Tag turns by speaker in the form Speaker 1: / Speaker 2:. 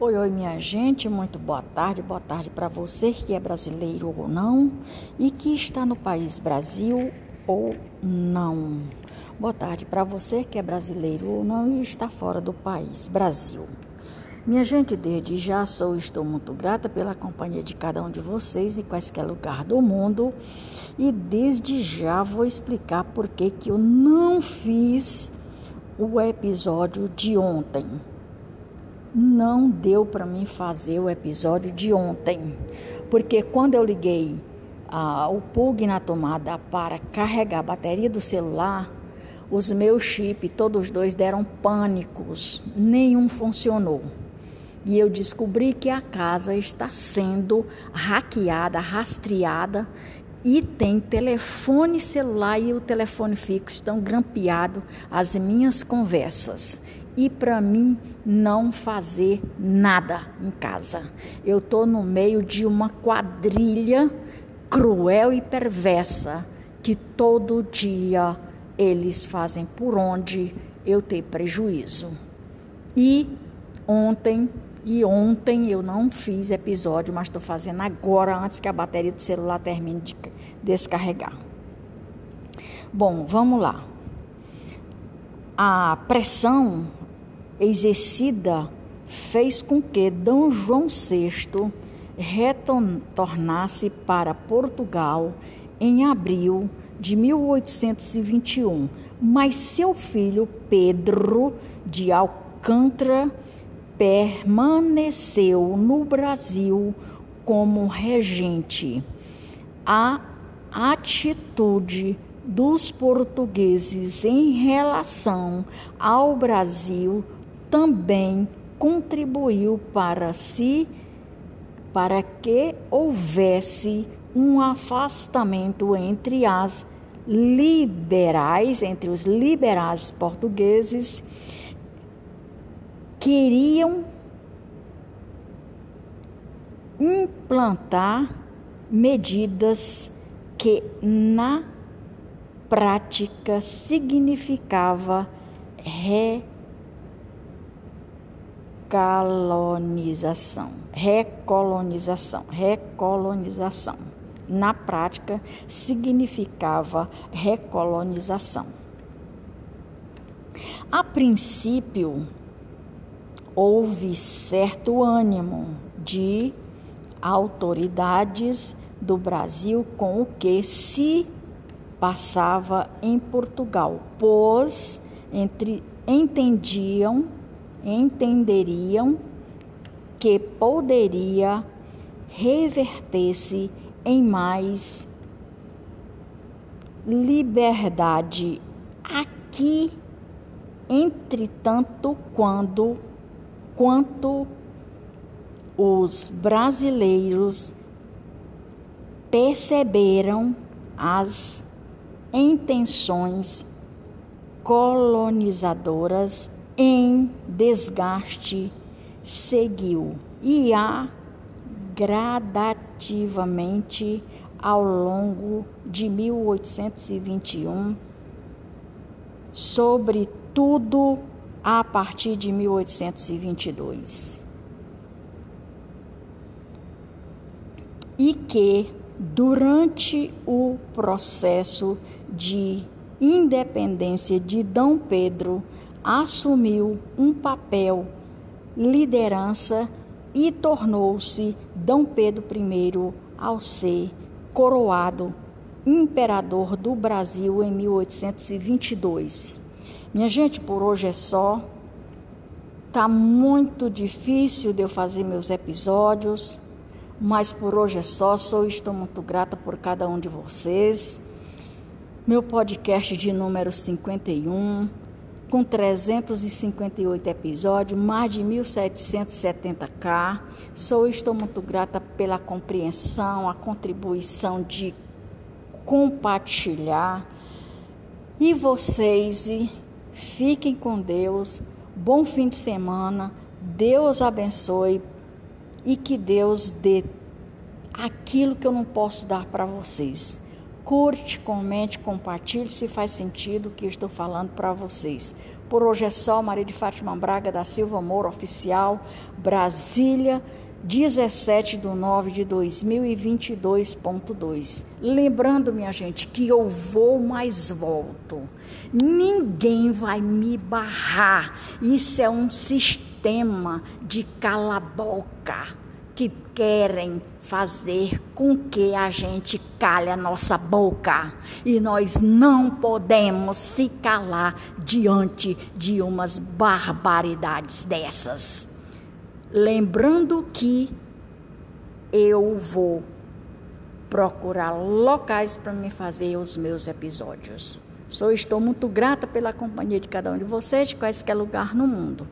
Speaker 1: Oi, oi, minha gente, muito boa tarde. Boa tarde para você que é brasileiro ou não e que está no país Brasil ou não. Boa tarde para você que é brasileiro ou não e está fora do país Brasil. Minha gente, desde já sou estou muito grata pela companhia de cada um de vocês em quaisquer lugar do mundo e desde já vou explicar por que que eu não fiz o episódio de ontem não deu para mim fazer o episódio de ontem, porque quando eu liguei ah, o plug na tomada para carregar a bateria do celular, os meus chips, todos dois deram pânicos, nenhum funcionou. E eu descobri que a casa está sendo hackeada, rastreada e tem telefone celular e o telefone fixo estão grampeado as minhas conversas e para mim não fazer nada em casa. Eu estou no meio de uma quadrilha cruel e perversa que todo dia eles fazem por onde eu ter prejuízo. E ontem e ontem eu não fiz episódio, mas estou fazendo agora antes que a bateria do celular termine de descarregar. Bom, vamos lá. A pressão exercida fez com que D. João VI retornasse para Portugal em abril de 1821, mas seu filho Pedro de Alcântara permaneceu no Brasil como regente. A atitude dos portugueses em relação ao Brasil também contribuiu para si para que houvesse um afastamento entre as liberais, entre os liberais portugueses, queriam implantar medidas que na prática significava re recolonização, recolonização, recolonização. Na prática, significava recolonização. A princípio, houve certo ânimo de autoridades do Brasil com o que se passava em Portugal, pois entre, entendiam entenderiam que poderia reverter-se em mais liberdade aqui, entretanto, quando quanto os brasileiros perceberam as intenções colonizadoras em desgaste seguiu e há gradativamente ao longo de 1821, sobretudo a partir de 1822. E que durante o processo de independência de Dom Pedro assumiu um papel liderança e tornou-se Dom Pedro I ao ser coroado imperador do Brasil em 1822. Minha gente, por hoje é só. Tá muito difícil de eu fazer meus episódios, mas por hoje é só. Sou estou muito grata por cada um de vocês. Meu podcast de número 51 com 358 episódios, mais de 1770k. Sou estou muito grata pela compreensão, a contribuição de compartilhar. E vocês fiquem com Deus. Bom fim de semana. Deus abençoe e que Deus dê aquilo que eu não posso dar para vocês. Curte, comente, compartilhe se faz sentido o que eu estou falando para vocês. Por hoje é só, Maria de Fátima Braga da Silva Moura Oficial, Brasília, 17 de 9 de 2022.2. Lembrando, minha gente, que eu vou, mais volto. Ninguém vai me barrar. Isso é um sistema de cala-boca que querem fazer com que a gente cale a nossa boca. E nós não podemos se calar diante de umas barbaridades dessas. Lembrando que eu vou procurar locais para me fazer os meus episódios. Sou, estou muito grata pela companhia de cada um de vocês, de quaisquer lugar no mundo.